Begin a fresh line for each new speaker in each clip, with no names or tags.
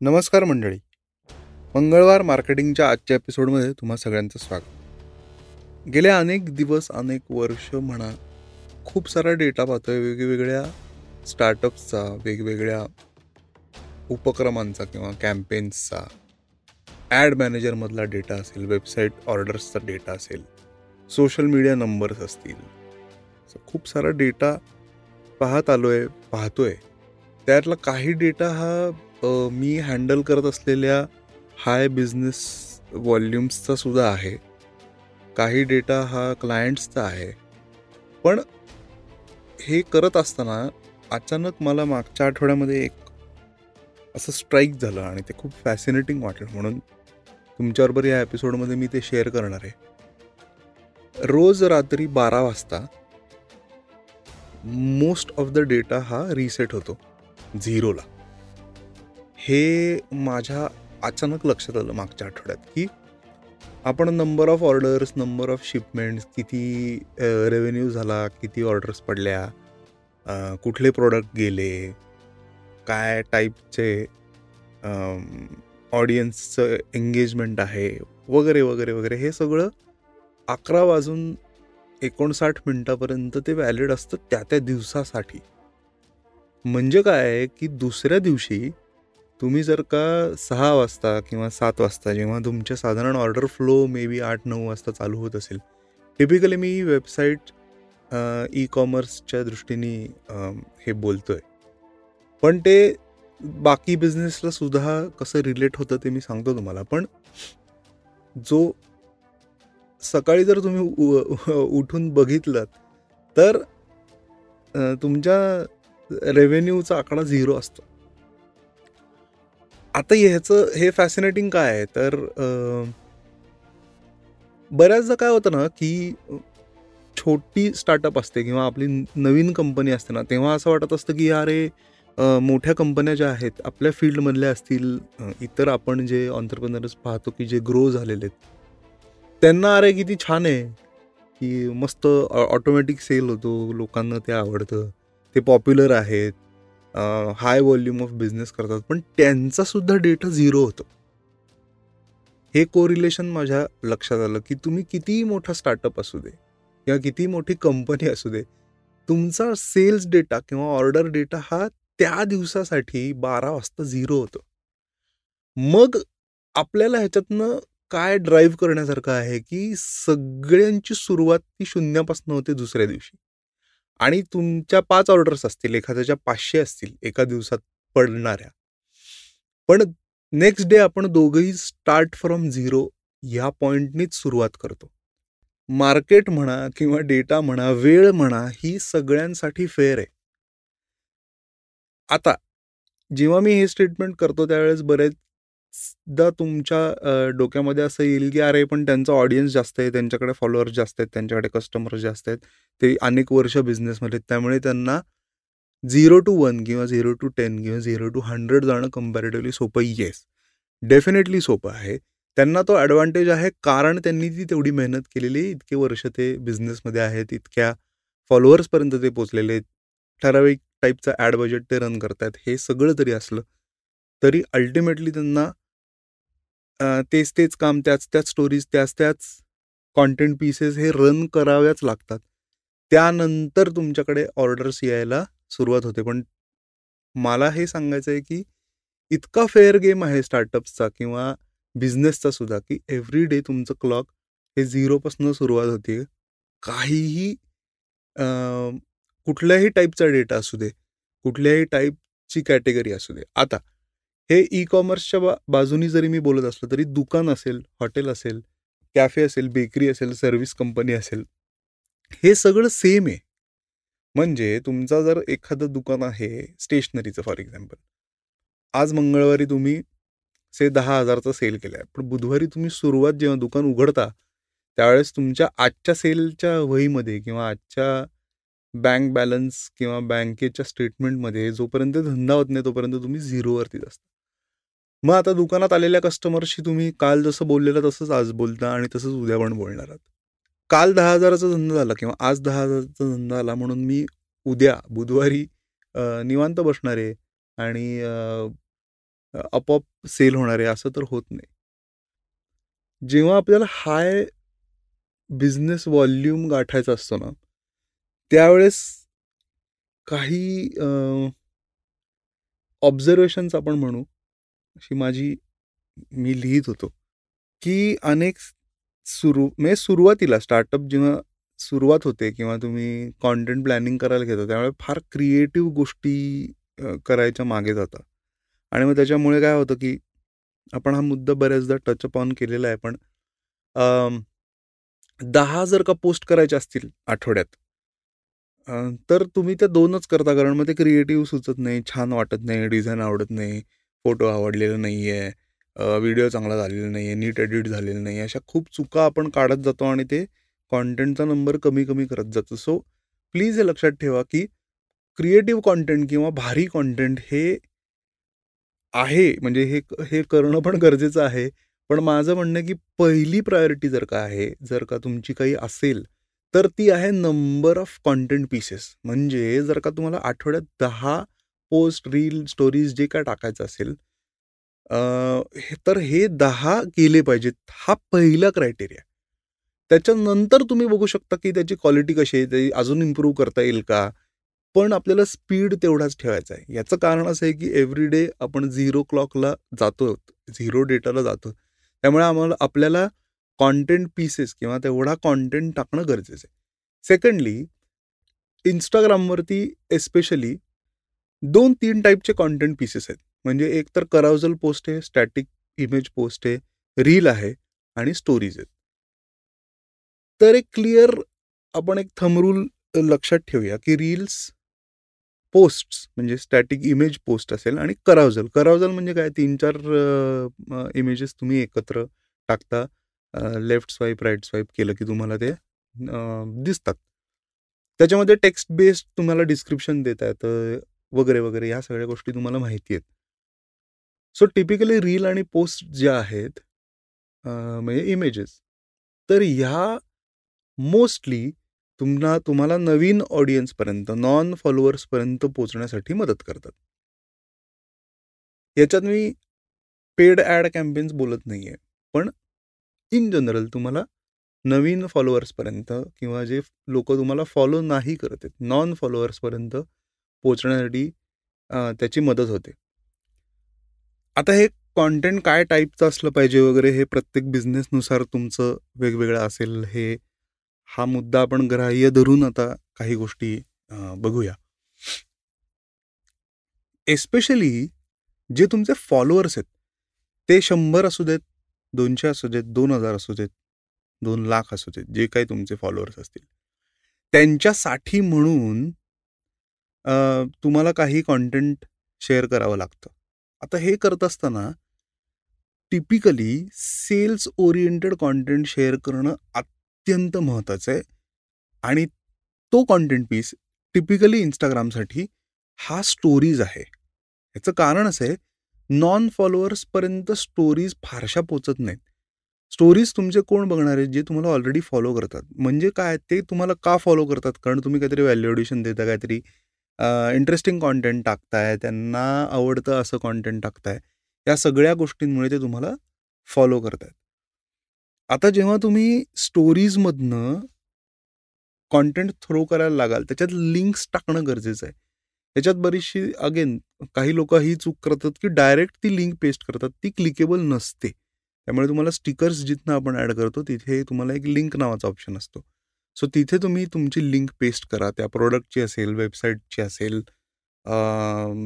नमस्कार मंडळी. मंगळवार मार्केटिंगच्या आजच्या एपिसोडमध्ये तुम्हा सगळ्यांचं स्वागत. गेले अनेक दिवस अनेक वर्ष म्हणा खूप सारा डेटा पाहतोय. वेगवेगळ्या स्टार्टअप्सचा वेगवेगळ्या उपक्रमांचा किंवा कॅम्पेन्सचा ॲड मॅनेजरमधला डेटा असेल वेबसाईट ऑर्डर्सचा डेटा असेल सोशल मीडिया नंबर्स असतील. खूप सारा डेटा पाहत आलो आहे पाहतोय. त्यातला काही डेटा हा मी हँडल करत असलेल्या हाय बिझनेस व्हॉल्यूम्सचा सुद्धा आहे. काही डेटा हा क्लायंट्सचा आहे. पण हे करत असताना अचानक मला मागच्या आठवड्यामध्ये एक असं स्ट्राईक झालं आणि ते खूप फॅसिनेटिंग वाटलं. म्हणून तुमच्याबरोबर या एपिसोडमध्ये मी ते शेअर करणार आहे. रोज रात्री बारा वाजता मोस्ट ऑफ द डेटा हा रिसेट होतो. झिरोला हे माझ्या अचानक लक्षात आलं मागच्या आठवड्यात की आपण number of orders number of shipments किती रेव्हेन्यू झाला किती ऑर्डर्स पडल्या कुठले प्रोडक्ट गेले काय टाईपचे ऑडियन्सचं एंगेजमेंट आहे वगैरे वगैरे वगैरे हे सगळं अकरा वाजून एकोणसाठ मिनटापर्यंत ते व्हॅलिड असतं त्या त्या दिवसासाठी. म्हणजे काय आहे की दुसऱ्या दिवशी तुम्ही जर का सहा वाजता किंवा सात वाजता जेव्हा तुमचे साधारण ऑर्डर फ्लो मे बी आठ नऊ वाजता चालू होत असेल टिपिकली मी वेबसाईट ई कॉमर्सच्या दृष्टीने हे बोलतो आहे पण ते बाकी बिझनेसला सुद्धा कसं रिलेट होतं ते मी सांगतो तुम्हाला. पण जो सकाळी जर तुम्ही उ- उठून बघितलं तर तुमच्या रेव्हेन्यूचा आकडा झिरो असतो. आता ह्याचं हे फॅसिनेटिंग काय आहे? तर बऱ्याचदा काय होतं ना की छोटी स्टार्टअप असते किंवा आपली न- नवीन कंपनी असते ना तेव्हा असं वाटत असतं की अरे मोठ्या कंपन्या ज्या आहेत आपल्या फील्डमधल्या असतील इतर आपण जे ऑन्टरप्रनर्स पाहतो की जे ग्रो झालेले आहेत त्यांना अरे किती छान आहे की मस्त ऑटोमॅटिक सेल होतो लोकांना ते आवडतं ते पॉप्युलर आहेत हाय व्हॉल्यूम ऑफ बिझनेस करतात पण त्यांचा सुद्धा डेटा झिरो होतो. हे कोरिलेशन माझ्या लक्षात आलं की तुम्ही कितीही मोठा स्टार्टअप असू दे किंवा किती मोठी कंपनी असू दे तुमचा सेल्स डेटा किंवा ऑर्डर डेटा हा त्या दिवसासाठी बारा वाजता झिरो होतो. मग आपल्याला ह्याच्यातनं काय ड्राईव्ह करण्यासारखं आहे की सगळ्यांची सुरुवात ती शून्यापासून होते दुसऱ्या दिवशी. आणि तुमच्या पाच ऑर्डर्स असतील एखाद्याच्या पाचशे असतील एका दिवसात पडणाऱ्या. पण नेक्स्ट डे आपण दोघंही स्टार्ट फ्रॉम झिरो ह्या पॉईंटनीच सुरुवात करतो. मार्केट म्हणा किंवा डेटा म्हणा वेळ म्हणा ही सगळ्यांसाठी फेअर आहे. आता जेव्हा मी हे स्टेटमेंट करतो त्यावेळेस बरेच बऱ्याचदा तुमच्या डोक्यामध्ये असं येईल की अरे पण त्यांचा ऑडियन्स जास्त आहे त्यांच्याकडे फॉलोअर्स जास्त आहेत त्यांच्याकडे कस्टमर्स जास्त आहेत. ते अनेक वर्ष बिझनेसमध्ये आहेत. त्यामुळे त्यांना झिरो टू वन किंवा झिरो टू टेन किंवा झिरो टू हंड्रेड जाणं कम्पॅरेटिव्हली सोपं येस डेफिनेटली सोपं आहे. त्यांना तो ॲडव्हान्टेज आहे कारण त्यांनी ती तेवढी मेहनत केलेली इतके वर्ष ते बिझनेसमध्ये आहेत इतक्या फॉलोअर्सपर्यंत ते पोचलेले आहेत. ठराविक टाईपचं ॲड बजेट ते रन करतायत हे सगळं जरी असलं तरी अल्टिमेटली त्यांना तेच तेच काम त्याच त्याच स्टोरीज त्याच त्याच कॉन्टेंट पीसेस हे रन कराव्याच लागतात. त्यानंतर तुमच्याकडे ऑर्डर्स यायला सुरुवात होते. पण मला हे सांगायचं आहे की इतका फेअर गेम आहे स्टार्टअप्सचा किंवा बिझनेसचा सुद्धा की एव्हरी डे तुमचं क्लॉक हे झिरोपासून सुरुवात होते. काहीही कुठल्याही टाईपचा डेटा असू दे कुठल्याही टाईपची कॅटेगरी असू दे. आता हे ई कॉमर्सच्या बा बाजूनी जरी मी बोलत असलो तरी दुकान असेल हॉटेल असेल कॅफे असेल बेकरी असेल सर्व्हिस कंपनी असेल हे सगळं सेम आहे. म्हणजे तुमचा जर एखादं दुकान आहे स्टेशनरीचं फॉर एक्झाम्पल आज मंगळवारी तुम्ही से दहा हजारचा सेल केला आहे पण बुधवारी तुम्ही सुरुवात जेव्हा दुकान उघडता त्यावेळेस तुमच्या आजच्या सेलच्या वहीमध्ये किंवा आजच्या बँक बॅलन्स किंवा बँकेच्या स्टेटमेंटमध्ये जोपर्यंत धंदा होत नाही तोपर्यंत तुम्ही झिरोवरतीच असता. मग आता दुकानात आलेल्या कस्टमरशी तुम्ही काल जसं बोललेलं तसंच आज बोलता आणि तसंच उद्या पण बोलणार आहात. काल दहा हजाराचा धंदा झाला किंवा आज दहा हजाराचा धंदा आला म्हणून मी उद्या बुधवारी निवांत बसणार आहे आणि आपोआप सेल होणार आहे असं तर होत नाही. जेव्हा आपल्याला हाय बिझनेस व्हॉल्यूम गाठायचा असतो ना त्यावेळेस काही ऑब्झर्वेशन्स आपण म्हणू अशी माझी मी लिहित होतो की अनेक सुरू म्हणजे सुरुवातीला स्टार्टअप जेव्हा सुरुवात होते किंवा तुम्ही कॉन्टेंट प्लॅनिंग करायला घेता त्यामुळे फार क्रिएटिव्ह गोष्टी करायच्या मागे जातात आणि मग त्याच्यामुळे काय होतं की आपण हा मुद्दा बऱ्याचदा टचअप ऑन केलेला आहे पण दहा जर का पोस्ट करायचे असतील आठवड्यात तर तुम्ही त्या दोनच करता कारण मग ते क्रिएटिव्ह सुचत नाही छान वाटत नाही डिझाईन आवडत नाही फोटो आवडलेला नाही आहे व्हिडिओ चांगला झालेला नाही आहे नीट एडिट झालेलं नाही आहे अशा खूप चुका आपण काढत जातो आणि ते कॉन्टेंटचा नंबर कमी कमी करत जातो. सो प्लीज हे लक्षात ठेवा की क्रिएटिव्ह कॉन्टेंट किंवा भारी कॉन्टेंट हे आहे म्हणजे हे हे करणं पण गरजेचं आहे. पण माझं म्हणणं की पहिली प्रायोरिटी जर का आहे जर का तुमची काही असेल तर ती आहे नंबर ऑफ कॉन्टेंट पीसेस म्हणजे जर का तुम्हाला आठवड्यात दहा पोस्ट रील स्टोरीज जे काय टाकायचं असेल तर हे दहा केले पाहिजेत. हा पहिला क्रायटेरिया. त्याच्यानंतर तुम्ही बघू शकता की त्याची क्वालिटी कशी आहे ते अजून इम्प्रूव्ह करता येईल का? पण आपल्याला स्पीड तेवढाच ठेवायचा आहे. याचं कारण असं आहे की एव्हरी डे आपण झिरो क्लॉकला जातो झिरो डेटाला जातो त्यामुळे आम्हाला आपल्याला कॉन्टेंट पीसेस किंवा तेवढा कॉन्टेंट टाकणं गरजेचं आहे. सेकंडली इंस्टाग्रामवरती एस्पेशली दोन तीन टाईपचे कॉन्टेंट पीसेस आहेत. म्हणजे एक तर करावजल पोस्ट आहे स्टॅटिक इमेज पोस्ट आहे रील आहे आणि स्टोरीज आहेत. तर एक क्लिअर आपण एक थमरूल लक्षात ठेवूया की रील्स पोस्ट म्हणजे स्टॅटिक इमेज पोस्ट असेल आणि करावजल करावजल म्हणजे काय? तीन चार इमेजेस तुम्ही एकत्र टाकता लेफ्ट स्वाईप राईट स्वाईप केलं की तुम्हाला ते दिसतात. त्याच्यामध्ये टेक्स्ट बेस्ड तुम्हाला डिस्क्रिप्शन देता येतं. वगैरे वगैरे ह्या सगळ्या गोष्टी तुम्हाला माहिती आहेत. सो टिपिकली रील आणि पोस्ट ज्या आहेत म्हणजे इमेजेस तर ह्या मोस्टली तुम्हाला तुम्हाला नवीन ऑडियन्सपर्यंत नॉन फॉलोअर्सपर्यंत पोचण्यासाठी मदत करतात. याच्यात मी पेड ॲड कॅम्पेन्स बोलत नाही आहे पण इन जनरल तुम्हाला नवीन फॉलोअर्सपर्यंत किंवा जे लोक तुम्हाला फॉलो नाही करत आहेत नॉन फॉलोअर्सपर्यंत पोचण्यासाठी त्याची मदत होते. आता हे कॉन्टेंट काय टाईपचं असलं पाहिजे वगैरे हे प्रत्येक बिझनेसनुसार तुमचं वेगवेगळं असेल हे हा मुद्दा आपण ग्राह्य धरून आता काही गोष्टी बघूया. एस्पेशली जे तुमचे फॉलोअर्स आहेत ते शंभर असू देत दोनशे असू देत दोन हजार असू देत दोन लाख असू देत जे काही तुमचे फॉलोअर्स असतील. त्यांच्यासाठी म्हणून तुम्हाला काही कॉन्टेंट शेअर करावं लागतं. आता हे करत असताना typically sales oriented content share करणं अत्यंत महत्त्वाचं आहे. आणि तो कॉन्टेंट पीस टिपिकली इंस्टाग्रामसाठी हा स्टोरीज आहे. याचं कारण असं आहे नॉन फॉलोअर्सपर्यंत स्टोरीज फारशा पोचत नाहीत. स्टोरीज तुमचे कोण बघणार आहेत जे तुम्हाला ऑलरेडी फॉलो करतात? म्हणजे काय? ते तुम्हाला का फॉलो करतात? कारण तुम्ही काहीतरी व्हॅल्युएडिशन देता काहीतरी इंटरेस्टिंग कॉन्टेंट टाकताय त्यांना आवडतं असं कॉन्टेंट टाकताय. या सगळ्या गोष्टींमुळे ते तुम्हाला फॉलो करतायत. आता जेव्हा तुम्ही स्टोरीजमधनं कॉन्टेंट थ्रो करायला लागाल त्याच्यात लिंक्स टाकणं गरजेचं आहे. त्याच्यात बरीचशी अगेन काही लोक ही चूक करतात की डायरेक्ट ती लिंक पेस्ट करतात ती क्लिकेबल नसते. त्यामुळे तुम्हाला स्टिकर्स जिथनं आपण ॲड करतो तिथे तुम्हाला एक लिंक नावाचा ऑप्शन असतो. सो तिथे तुम्ही तुमची लिंक पेस्ट करा. त्या प्रोडक्टची असेल वेबसाईटची असेल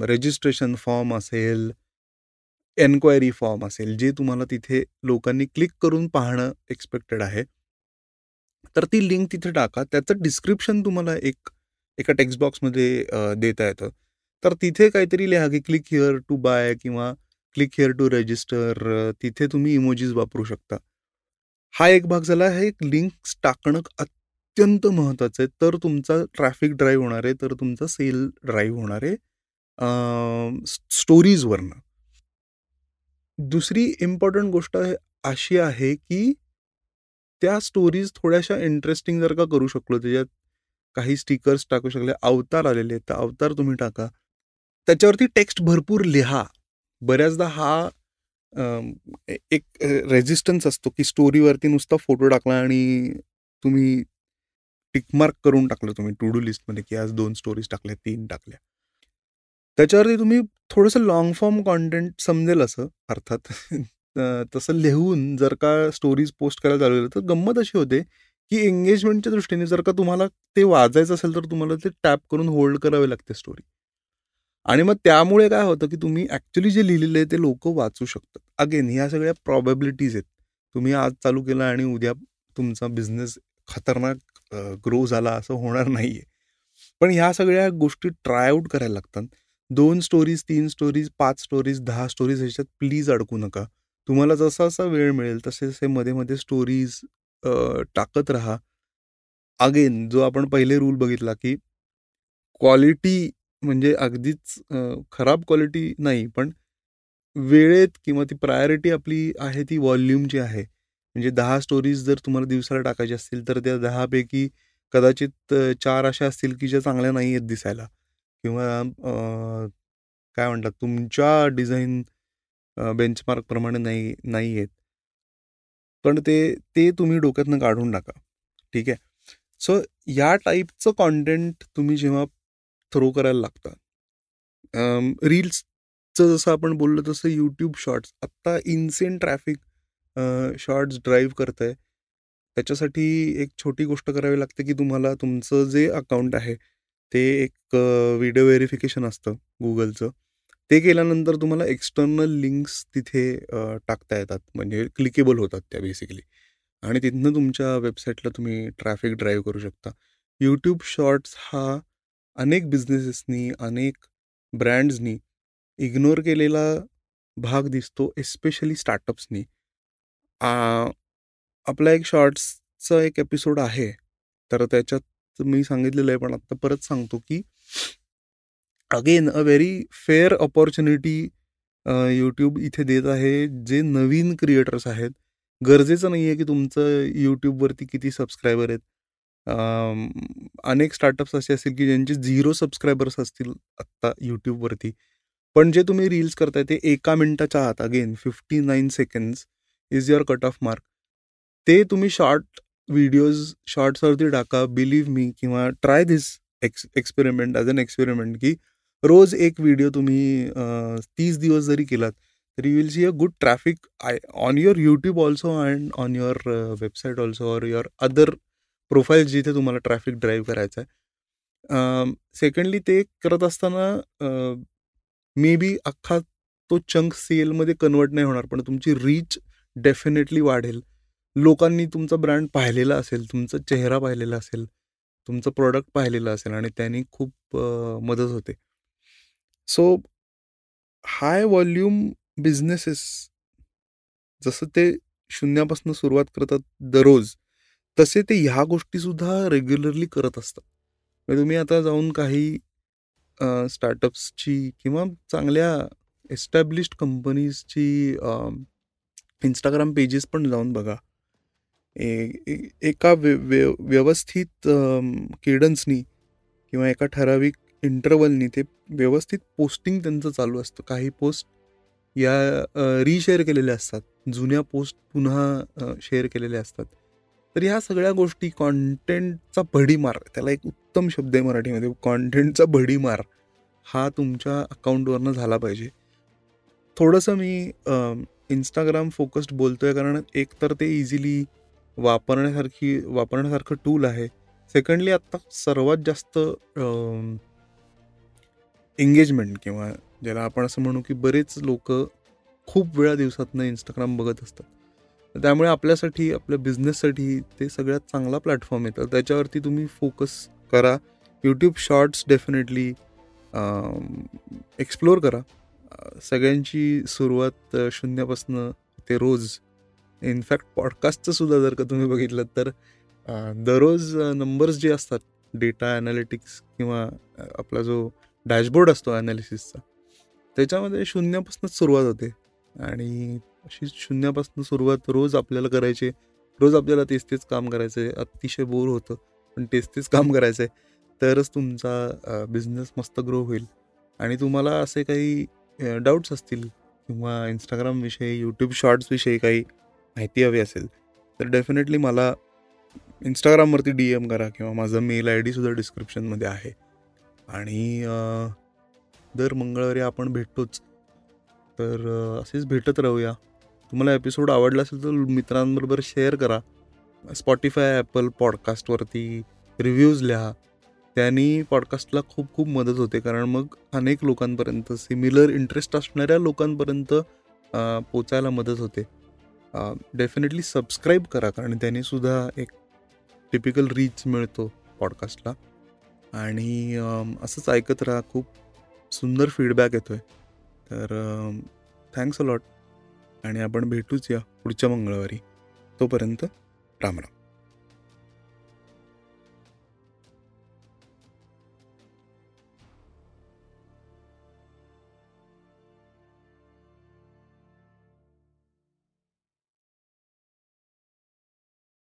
रजिस्ट्रेशन फॉर्म असेल एन्क्वायरी फॉर्म असेल जे तुम्हाला तिथे लोकांनी क्लिक करून पाहणं एक्सपेक्टेड आहे. तर ती लिंक तिथे टाका. त्याचं डिस्क्रिप्शन तुम्हाला एक एका टेक्स्ट बॉक्समध्ये देता येतं. तर तिथे काहीतरी लिहा की क्लिक हिअर टू बाय किंवा क्लिक हिअर टू रजिस्टर तिथे तुम्ही इमोजीज वापरू शकता. हा एक भाग झाला. हे एक लिंक्स टाकणं अत्यंत महत्त्वाचं आहे. तर तुमचा ट्रॅफिक ड्राईव्ह होणार आहे तर तुमचा सेल ड्राईव्ह होणार आहे स्टोरीजवरनं दुसरी इम्पॉर्टंट गोष्ट अशी आहे की त्या स्टोरीज थोड्याशा इंटरेस्टिंग जर का करू शकलो त्याच्यात काही स्टिकर्स टाकू शकले अवतार आलेले तर अवतार तुम्ही टाका. त्याच्यावरती टेक्स्ट भरपूर लिहा. बऱ्याचदा हा एक रेजिस्टन्स असतो की स्टोरीवरती नुसता फोटो टाकला आणि तुम्ही टिकमार्क करून टाकलं तुम्ही टू डू लिस्टमध्ये की आज दोन स्टोरीज टाकल्या तीन टाकल्या. त्याच्यावरती तुम्ही थोडंसं लॉंग फॉर्म कॉन्टेंट समजेल असं अर्थात तसं लिहून जर का स्टोरीज पोस्ट करायला चालू तर गंमत अशी होते की एंगेजमेंटच्या दृष्टीने जर का तुम्हाला ते वाजायचं असेल तर तुम्हाला ते टॅप करून होल्ड करावे लागते स्टोरी आणि मग त्यामुळे काय होतं की तुम्ही ॲक्च्युली जे लिहिलेलं आहे ते लोक वाचू शकतात. अगेन ह्या सगळ्या प्रॉबॅबिलिटीज आहेत. तुम्ही आज चालू केलं आणि उद्या तुमचा बिझनेस खतरनाक ग्रो झाला असं होणार नाही आहे पण ह्या सगळ्या गोष्टी ट्रायआउट करायला लागतात. दोन स्टोरीज तीन स्टोरीज पाच स्टोरीज दहा स्टोरीज ह्याच्यात प्लीज अडकू नका. तुम्हाला जसा जसा वेळ मिळेल तसे तसे मध्ये मध्ये स्टोरीज टाकत राहा. अगेन जो आपण पहिले रूल बघितला की क्वालिटी म्हणजे अगदीच खराब क्वालिटी नाही पण वेळेत किंवा ती प्रायोरिटी आपली आहे ती व्हॉल्यूमची आहे म्हणजे दहा स्टोरीज जर तुम्हाला दिवसाला टाकायच्या असतील तर त्या दहापैकी कदाचित चार अशा असतील की ज्या चांगल्या नाही आहेत दिसायला. किंवा काय म्हणतात तुमच्या डिझाईन बेंचमार्कप्रमाणे नाही नाही आहेत. पण ते ते तुम्ही डोक्यातनं काढून टाका. ठीक आहे? सो या टाईपचं कॉन्टेंट तुम्ही जेव्हा थ्रो करायला लागता रील्सचं जसं आपण बोललो तसं यूट्यूब शॉर्ट्स आत्ता इन्सेंट ट्रॅफिक शॉर्ट्स ड्राईव्ह करताय. आहे त्याच्यासाठी एक छोटी गोष्ट करावी लागते की तुम्हाला तुमचं जे अकाउंट आहे ते एक व्हिडिओ व्हेरिफिकेशन असतं गुगलचं ते केल्यानंतर तुम्हाला एक्सटर्नल लिंक्स तिथे टाकता येतात. म्हणजे क्लिकेबल होतात त्या बेसिकली. आणि तिथनं तुमच्या वेबसाईटला तुम्ही ट्रॅफिक ड्राईव्ह करू शकता. यूट्यूब शॉर्ट्स हा अनेक बिझनेसेसनी अनेक ब्रँड्सनी इग्नोर केलेला भाग दिसतो एस्पेशली स्टार्टअप्सनी. आपला एक शॉर्ट्सचा एक एपिसोड आहे. तर त्याच्यात मी सांगितलेलं आहे पण आत्ता परत सांगतो की again a very fair opportunity YouTube इथे देत आहे जे नवीन क्रिएटर्स आहेत. गरजेचं नाही आहे की तुमचं यूट्यूबवरती किती सबस्क्रायबर आहेत. अनेक स्टार्टअप्स असे असतील की ज्यांचे झिरो सबस्क्रायबर्स असतील आत्ता यूट्यूबवरती पण जे तुम्ही रील्स करताय ते एका मिनटाच्या आत again fifty nine seconds is your cut off mark ते तुम्ही शॉर्ट व्हिडिओज शॉर्ट्सवरती टाका बिलीव्ह मी किंवा try this ex experiment as an experiment की रोज एक व्हिडिओ तुम्ही तीस दिवस जरी केलात तरी will see a good traffic I on your YouTube also and on your website also or your other profile जिथे तुम्हाला ट्रॅफिक ड्राईव्ह करायचं आहे. सेकंडली ते करत असताना मे बी अख्खा तो चंक सेलमध्ये कन्वर्ट नाही होणार पण तुमची रीच डेफिनेटली वाढेल. लोकांनी तुमचा ब्रँड पाहिलेला असेल तुमचा चेहरा पाहिलेला असेल तुमचं प्रॉडक्ट पाहिलेलं असेल आणि त्यांनी खूप मदत होते. सो हाय व्हॉल्यूम बिझनेसेस जसं ते शून्यापासून सुरुवात करतात दररोज तसे ते ह्या गोष्टीसुद्धा रेग्युलरली करत असतात. म्हणजे तुम्ही आता जाऊन काही स्टार्टअप्सची किंवा चांगल्या एस्टॅब्लिश्ड कंपनीजची इंस्टाग्राम पेजेस पण जाऊन बघा. एका व्य व्यवस्थित केडन्सनी किंवा एका ठराविक इंटरवलनी ते व्यवस्थित पोस्टिंग त्यांचं चालू असतं. काही पोस्ट या रिशेअर केलेल्या असतात. जुन्या पोस्ट पुन्हा शेअर केलेल्या असतात. तर ह्या सगळ्या गोष्टी कॉन्टेंटचा भडीमार. त्याला एक उत्तम शब्द आहे मराठीमध्ये. कॉन्टेंटचा भडीमार हा तुमच्या अकाउंटवरनं झाला पाहिजे. थोडंसं मी इंस्टाग्राम फोकस्ड बोलतो आहे कारण एक तर ते इझिली वापरण्यासारखी वापरण्यासारखं टूल आहे. सेकंडली आत्ता सर्वात जास्त एंगेजमेंट किंवा ज्याला आपण असं म्हणू की बरेच लोक खूप वेळा दिवसातनं इंस्टाग्राम बघत असतात. त्यामुळे आपल्यासाठी आपल्या बिझनेससाठी ते सगळ्यात चांगला प्लॅटफॉर्म येतं त्याच्यावरती तुम्ही फोकस करा. यूट्यूब शॉर्ट्स डेफिनेटली एक्सप्लोअर करा. सगळ्यांची सुरुवात शून्यापासनं ते रोज. इनफॅक्ट पॉडकास्टचं सुद्धा जर का तुम्ही बघितलं तर दररोज नंबर्स जे असतात डेटा ॲनालिटिक्स किंवा आपला जो डॅशबोर्ड असतो ॲनालिसिसचा त्याच्यामध्ये शून्यापासूनच सुरुवात होते. आणि अशी शून्यापासून सुरुवात रोज आपल्याला करायची रोज आपल्याला तेच तेच काम करायचं आहे अतिशय बोर होतं पण तेच तेच काम करायचं आहे तरच तुमचा बिझनेस मस्त ग्रो होईल. आणि तुम्हाला असे काही डाऊट्स असतील किंवा इंस्टाग्रामविषयी यूट्यूब शॉर्ट्सविषयी काही माहिती हवी असेल तर डेफिनेटली मला इंस्टाग्रामवरती डी एम करा किंवा माझा मेल आय डीसुद्धा डिस्क्रिप्शनमध्ये आहे. आणि दर मंगळवारी आपण भेटतोच. तर असेच भेटत राहूया. तुम्हाला एपिसोड आवडला असेल तर मित्रांबरोबर शेअर करा. स्पॉटीफाय ॲपल पॉडकास्टवरती रिव्ह्यूज लिहा. त्यांनी पॉडकास्टला खूप खूप मदत होते. कारण मग अनेक लोकांपर्यंत सिमिलर इंटरेस्ट असणाऱ्या लोकांपर्यंत पोचायला मदत होते. डेफिनेटली सबस्क्राईब करा. कारण त्यानेसुद्धा एक टिपिकल रीच मिळतो पॉडकास्टला आणि असंच ऐकत राहा. खूप सुंदर फीडबॅक येतो आहे तर थँक्स अ लॉट आणि आपण भेटूच या पुढच्या मंगळवारी. तोपर्यंत राम राम.